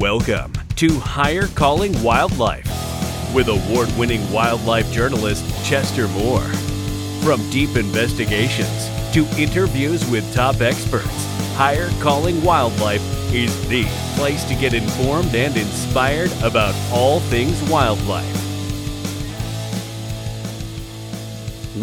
Welcome to Higher Calling Wildlife with award winning wildlife journalist Chester Moore. From deep investigations to interviews with top experts, Higher Calling Wildlife is the place to get informed and inspired about all things wildlife.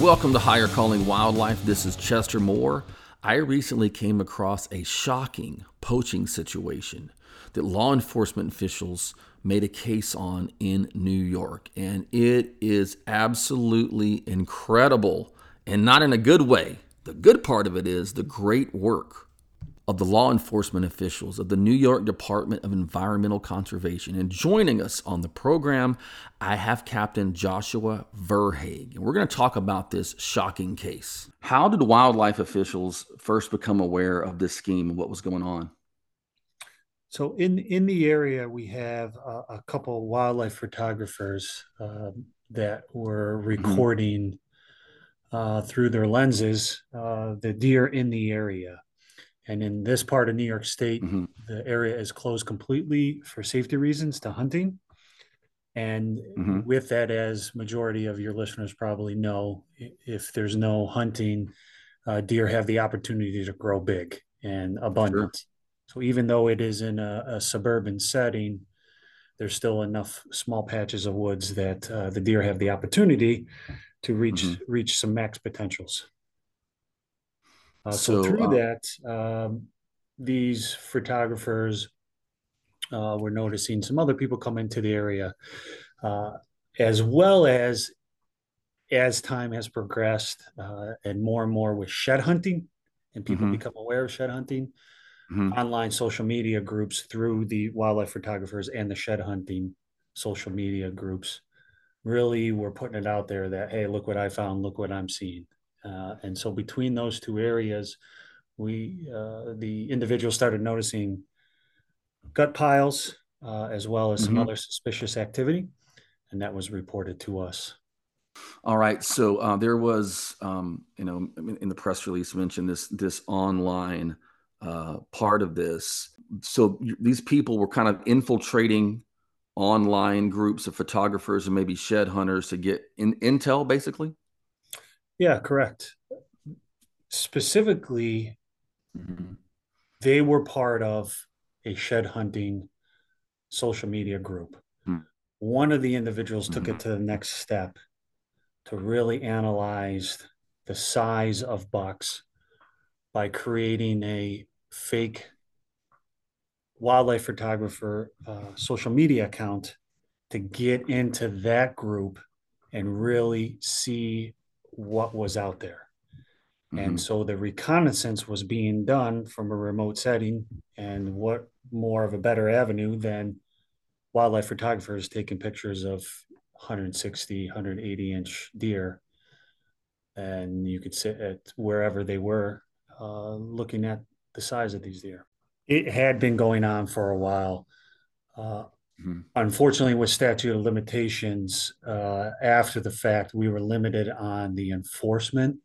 Welcome to Higher Calling Wildlife. This is Chester Moore. I recently came across a shocking poaching situation that law enforcement officials made a case on in New York. And it is absolutely incredible and not in a good way. The good part of it is the great work of the law enforcement officials of the New York Department of Environmental Conservation. And joining us on the program, I have Captain Joshua Verhaeghe. And we're going to talk about this shocking case. How did wildlife officials first become aware of this scheme and what was going on? So in in the area, we have a, a couple wildlife photographers um, that were mm-hmm. recording uh, through their lenses uh, the deer in the area. And in this part of New York State, mm-hmm. the area is closed completely for safety reasons to hunting. And mm-hmm. with that, as majority of your listeners probably know, if there's no hunting, uh, deer have the opportunity to grow big and abundant. Sure. So even though it is in a, a suburban setting, there's still enough small patches of woods that uh, the deer have the opportunity to reach mm-hmm. reach some max potentials. Uh, so, so, through uh, that, um, these photographers uh, were noticing some other people come into the area, uh, as well as as time has progressed uh, and more and more with shed hunting, and people mm-hmm. become aware of shed hunting mm-hmm. online social media groups through the wildlife photographers and the shed hunting social media groups really were putting it out there that hey look what i found look what i'm seeing uh, and so between those two areas we uh, the individuals started noticing gut piles uh, as well as some mm-hmm. other suspicious activity and that was reported to us all right so uh, there was um, you know in the press release mentioned this this online uh, part of this. So these people were kind of infiltrating online groups of photographers and maybe shed hunters to get in, intel, basically. Yeah, correct. Specifically, mm-hmm. they were part of a shed hunting social media group. Mm-hmm. One of the individuals took mm-hmm. it to the next step to really analyze the size of bucks by creating a fake wildlife photographer uh, social media account to get into that group and really see what was out there. Mm-hmm. And so the reconnaissance was being done from a remote setting. And what more of a better avenue than wildlife photographers taking pictures of 160, 180 inch deer? And you could sit at wherever they were uh, looking at the size of these deer. It had been going on for a while. Uh, mm-hmm. Unfortunately, with statute of limitations, uh, after the fact, we were limited on the enforcement.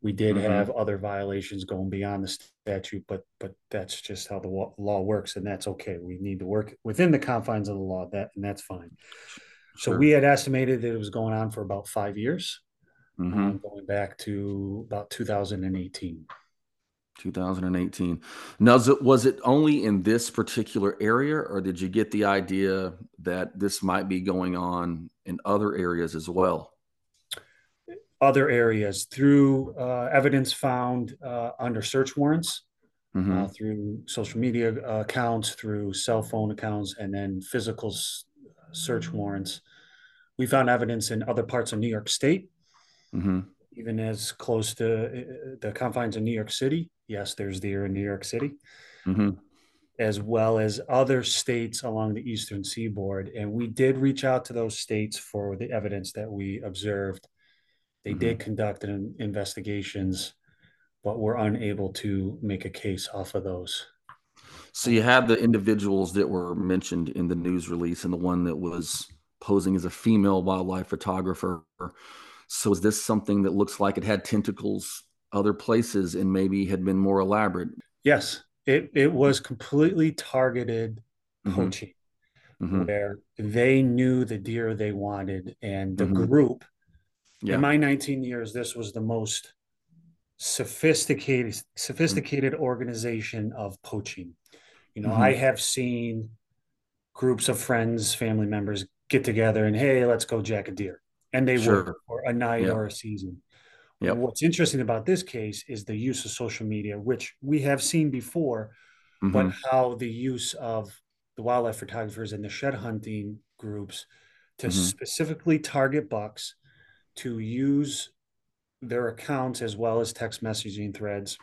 We did mm-hmm. have other violations going beyond the statute, but but that's just how the law works, and that's okay. We need to work within the confines of the law, that and that's fine. Sure. So we had estimated that it was going on for about five years, mm-hmm. um, going back to about 2018. 2018. Now, was it only in this particular area, or did you get the idea that this might be going on in other areas as well? Other areas through uh, evidence found uh, under search warrants, mm-hmm. uh, through social media accounts, through cell phone accounts, and then physical s- search warrants. We found evidence in other parts of New York State. Mm-hmm even as close to uh, the confines of New York City. Yes, there's deer in New York City, mm-hmm. as well as other states along the eastern seaboard. And we did reach out to those states for the evidence that we observed. They mm-hmm. did conduct an investigations, but were unable to make a case off of those. So you had the individuals that were mentioned in the news release, and the one that was posing as a female wildlife photographer so is this something that looks like it had tentacles other places and maybe had been more elaborate? Yes, it it was completely targeted mm-hmm. poaching. mm-hmm. where they knew the deer they wanted, and the mm-hmm. group. Yeah. In my 19 years, this was the most sophisticated sophisticated mm-hmm. organization of poaching. You know, I mm-hmm. have seen groups of friends, family members get together and hey, let's go jack a deer, and they sure. work for a night yep. or a season. Yep. What's interesting about this case is the use of social media, which we have seen before, mm-hmm. but how the use of the wildlife photographers and the shed hunting groups to mm-hmm. specifically target bucks, to use their accounts as well as text messaging threads,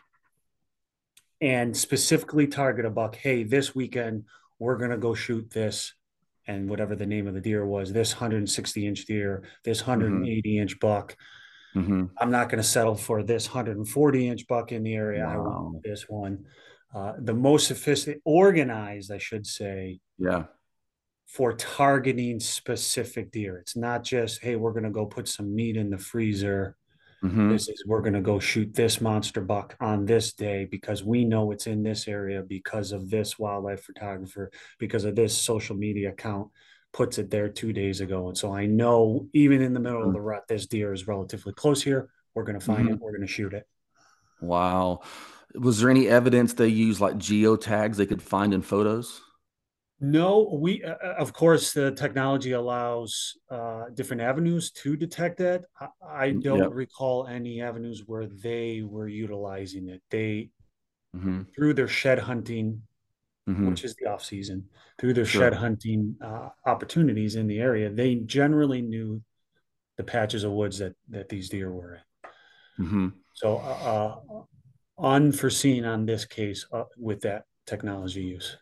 and specifically target a buck. Hey, this weekend we're going to go shoot this and whatever the name of the deer was this 160 inch deer this 180 mm-hmm. inch buck mm-hmm. i'm not going to settle for this 140 inch buck in the area wow. i want this one uh, the most sophisticated organized i should say yeah for targeting specific deer it's not just hey we're going to go put some meat in the freezer Mm-hmm. This is we're going to go shoot this monster buck on this day because we know it's in this area because of this wildlife photographer, because of this social media account puts it there two days ago. And so I know even in the middle mm-hmm. of the rut, this deer is relatively close here. We're going to find mm-hmm. it. We're going to shoot it. Wow. Was there any evidence they use like geotags they could find in photos? No, we uh, uh, of course the technology allows uh, different avenues to detect that. I, I mm, don't yep. recall any avenues where they were utilizing it. They mm-hmm. through their shed hunting, mm-hmm. which is the off season, through their sure. shed hunting uh, opportunities in the area, they generally knew the patches of woods that that these deer were in. Mm-hmm. So uh, uh, unforeseen on this case with that technology use.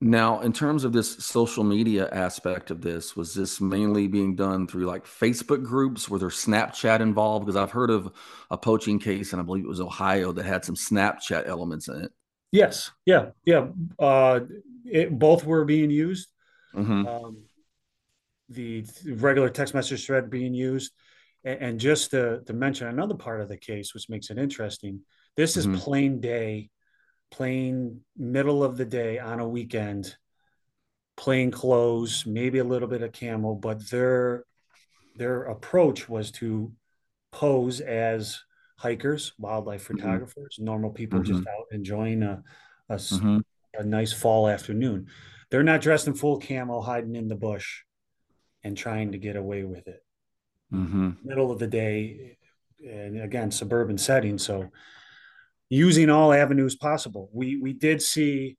Now, in terms of this social media aspect of this, was this mainly being done through like Facebook groups? Were there Snapchat involved? Because I've heard of a poaching case, and I believe it was Ohio, that had some Snapchat elements in it. Yes, yeah, yeah. Uh, it, both were being used. Mm-hmm. Um, the regular text message thread being used, and, and, just to, to mention another part of the case, which makes it interesting. This is mm-hmm. plain day plain middle of the day on a weekend, plain clothes, maybe a little bit of camo, but their their approach was to pose as hikers, wildlife mm-hmm. photographers, mm-hmm. normal people mm-hmm. just out enjoying a a, mm-hmm. a, nice fall afternoon. They're not dressed in full camo, hiding in the bush and trying to get away with it. Mm-hmm. Middle of the day, and again, suburban setting. So using all avenues possible. We we did see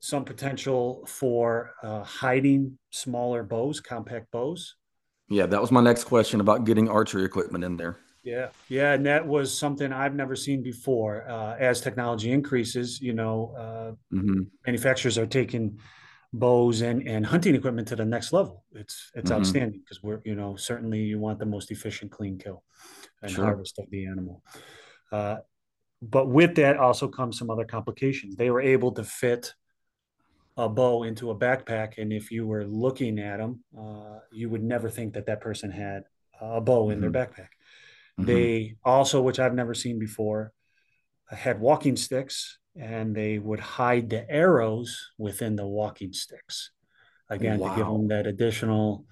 some potential for uh, hiding smaller bows, compact bows. Yeah, that was my next question about getting archery equipment in there. Yeah, yeah, and that was something I've never seen before. Uh, as technology increases, you know, uh, mm-hmm. manufacturers are taking bows and, and hunting equipment to the next level. It's it's mm-hmm. outstanding because we're you know certainly you want the most efficient, clean kill and sure. harvest of the animal. Uh, but with that also comes some other complications. They were able to fit a bow into a backpack, and if you were looking at them, uh, you would never think that that person had a bow in mm-hmm. their backpack. Mm-hmm. They also, which I've never seen before, had walking sticks, and they would hide the arrows within the walking sticks. Again, wow. to give them that additional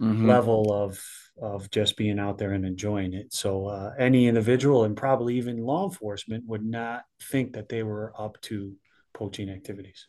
mm-hmm. level of of just being out there and enjoying it. So uh, any individual and probably even law enforcement would not think that they were up to poaching activities.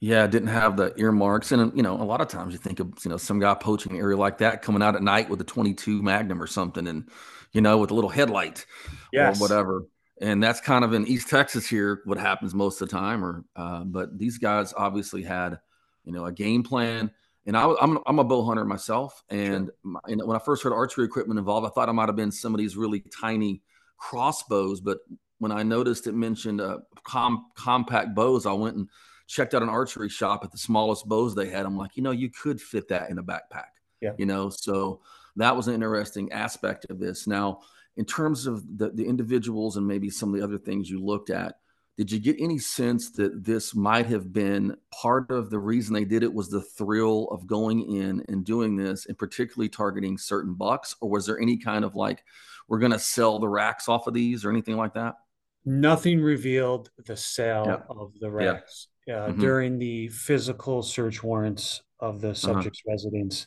Yeah, didn't have the earmarks, and you know, a lot of times you think of you know some guy poaching an area like that coming out at night with a 22 Magnum or something, and you know, with a little headlight yes. or whatever. And that's kind of in East Texas here what happens most of the time. Or, uh, but these guys obviously had, you know, a game plan and I, am I'm a bow hunter myself, and, sure. my, when I first heard archery equipment involved, I thought I might have been some of these really tiny crossbows. But when I noticed it mentioned uh, com- compact bows, I went and checked out an archery shop at the smallest bows they had. I'm like, you know, you could fit that in a backpack. Yeah. You know, so that was an interesting aspect of this. Now, in terms of the, the individuals and maybe some of the other things you looked at, did you get any sense that this might have been part of the reason they did it was the thrill of going in and doing this and particularly targeting certain bucks or was there any kind of like we're going to sell the racks off of these or anything like that nothing revealed the sale yeah. of the racks uh, mm-hmm. during the physical search warrants of the uh-huh. subject's uh-huh. residence.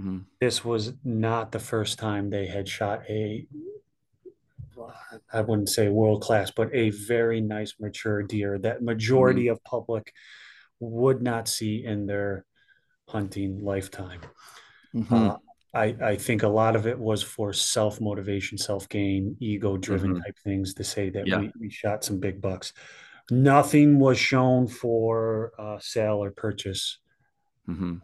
Mm-hmm. This was not the first time they had shot a, I wouldn't say world class, but a very nice mature deer that majority mm-hmm. of public would not see in their hunting lifetime. Mm-hmm. Uh, I, I think a lot of it was for self motivation, self gain, ego driven mm-hmm. type things to say that yeah. we, we shot some big bucks. Nothing was shown for uh, sale or purchase mm-hmm.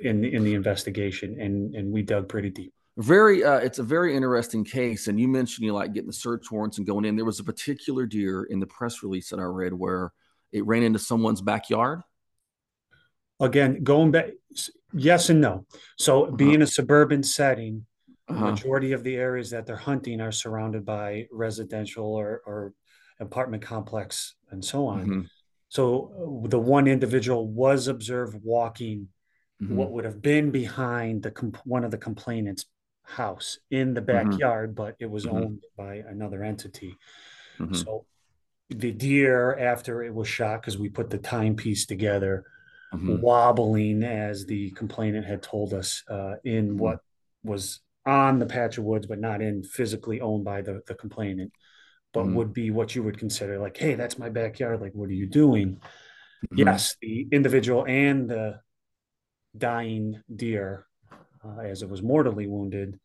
in in the investigation, and and we dug pretty deep. Very, uh, it's a very interesting case. And you mentioned you like getting the search warrants and going in. There was a particular deer in the press release that I read where it ran into someone's backyard. Again, going back, yes and no. So, uh-huh. being a suburban setting, uh-huh. majority of the areas that they're hunting are surrounded by residential or, or apartment complex and so on. Mm-hmm. So uh, the one individual was observed walking mm-hmm. what would have been behind the comp- one of the complainants' house in the mm-hmm. backyard, mm-hmm. but it was mm-hmm. owned by another entity. Mm-hmm. So the deer, after it was shot, because we put the timepiece together, wobbling as the complainant had told us uh, in what was on the patch of woods, but not in physically owned by the, the complainant but mm-hmm. would be what you would consider like, hey, that's my backyard. Like, what are you doing? Mm-hmm. Yes, the individual and the dying deer, as it was mortally wounded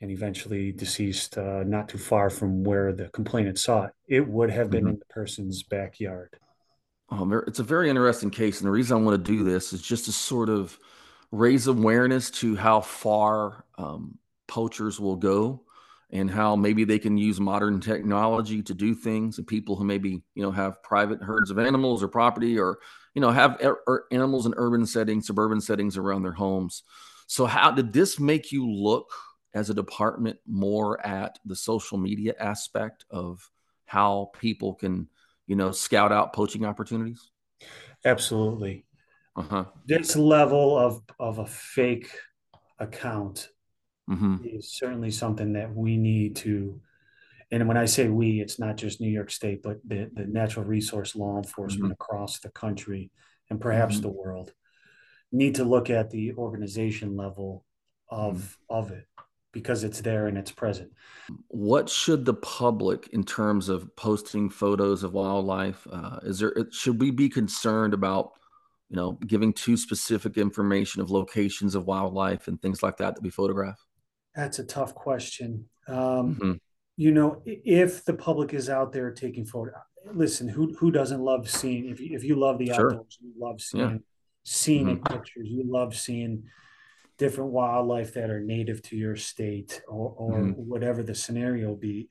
and eventually deceased uh, not too far from where the complainant saw it, it would have been mm-hmm. in the person's backyard. Um, it's a very interesting case. And the reason I want to do this is just to sort of raise awareness to how far um, poachers will go and how maybe they can use modern technology to do things and people who maybe you know have private herds of animals or property or you know have er- er- animals in urban settings suburban settings around their homes so how did this make you look as a department more at the social media aspect of how people can you know scout out poaching opportunities absolutely uh-huh. this level of of a fake account mm-hmm. is certainly something that we need to and when I say we, it's not just New York State, but the, the natural resource law enforcement mm-hmm. across the country and perhaps mm-hmm. the world need to look at the organization level of mm-hmm. of it because it's there and it's present. What should the public, in terms of posting photos of wildlife, uh, is there? Should we be concerned about, you know, giving too specific information of locations of wildlife and things like that that we photograph? That's a tough question. Um, mm-hmm. You know, if the public is out there taking photo, listen, who who doesn't love seeing? If you, if you love the sure. outdoors, you love seeing yeah. Scenic mm-hmm. pictures. You love seeing different wildlife that are native to your state, or, or mm-hmm. whatever the scenario be.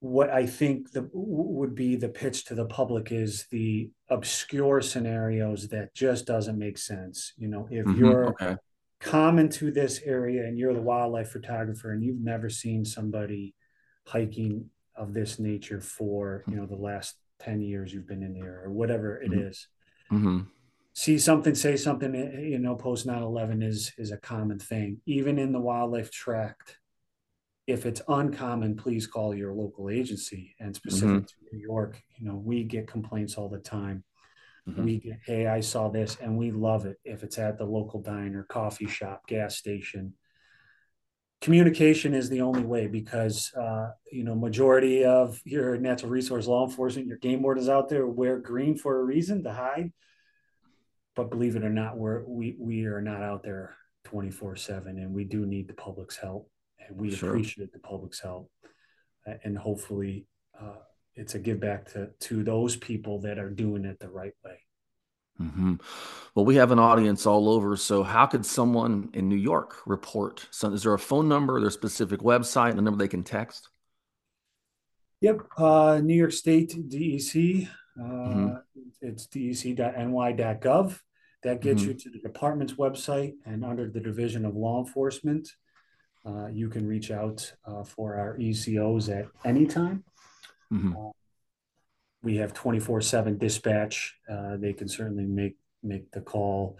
What I think the would be the pitch to the public is the obscure scenarios that just doesn't make sense. You know, if mm-hmm. you're okay come into this area and you're the wildlife photographer and you've never seen somebody hiking of this nature for you know the last 10 years you've been in there or whatever it mm-hmm. is. See something say something eh, you know post 9-11 is is a common thing even in the wildlife tract if it's uncommon please call your local agency and specific mm-hmm. to new york you know we get complaints all the time Mm-hmm. We get, hey, I saw this, and we love it if it's at the local diner, coffee shop, gas station. Communication is the only way because uh, you know majority of your natural resource law enforcement, your game wardens out there wear green for a reason to hide. But believe it or not, we're we we are not out there twenty four seven, and we do need the public's help, and we sure. appreciate the public's help, and hopefully. Uh, it's a give back to to those people that are doing it the right way. Mm-hmm. Well, we have an audience all over. So, how could someone in New York report? So, is there a phone number, their specific website, a number they can text? Yep, uh, New York State DEC. Uh, mm-hmm. It's dec.ny.gov. That gets mm-hmm. you to the department's website, and under the Division of Law Enforcement, uh, you can reach out uh, for our ECOs at any time. Mm-hmm. Uh, we have 24/7 dispatch. Uh, they can certainly make make the call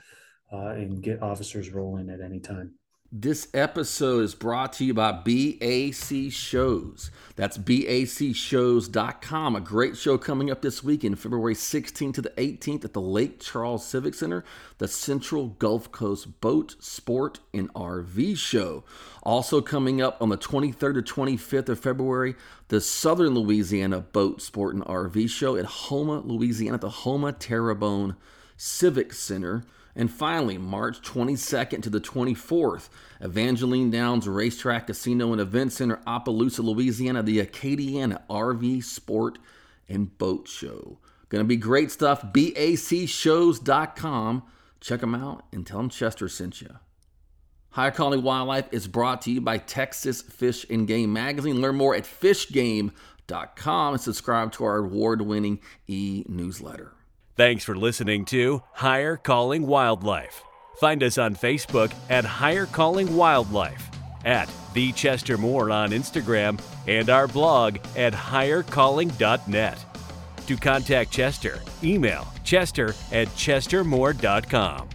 uh, and get officers rolling at any time. This episode is brought to you by BAC Shows. That's BACShows.com. A great show coming up this weekend, February 16th to the 18th at the Lake Charles Civic Center, the Central Gulf Coast Boat, Sport, and RV Show. Also coming up on the 23rd to 25th of February, the Southern Louisiana Boat, Sport, and RV Show at Houma, Louisiana, at the Houma Terrebonne Civic Center. And finally, March 22nd to the 24th, Evangeline Downs Racetrack Casino and Event Center, Opelousas, Louisiana, the Acadiana RV Sport and Boat Show. Going to be great stuff. BACShows.com. Check them out and tell them Chester sent you. Higher Calling Wildlife is brought to you by Texas Fish and Game Magazine. Learn more at fishgame.com and subscribe to our award winning e newsletter. Thanks for listening to Higher Calling Wildlife. Find us on Facebook at Higher Calling Wildlife, at The Chester Moore on Instagram, and our blog at highercalling.net. To contact Chester, email chester at chestermoore.com.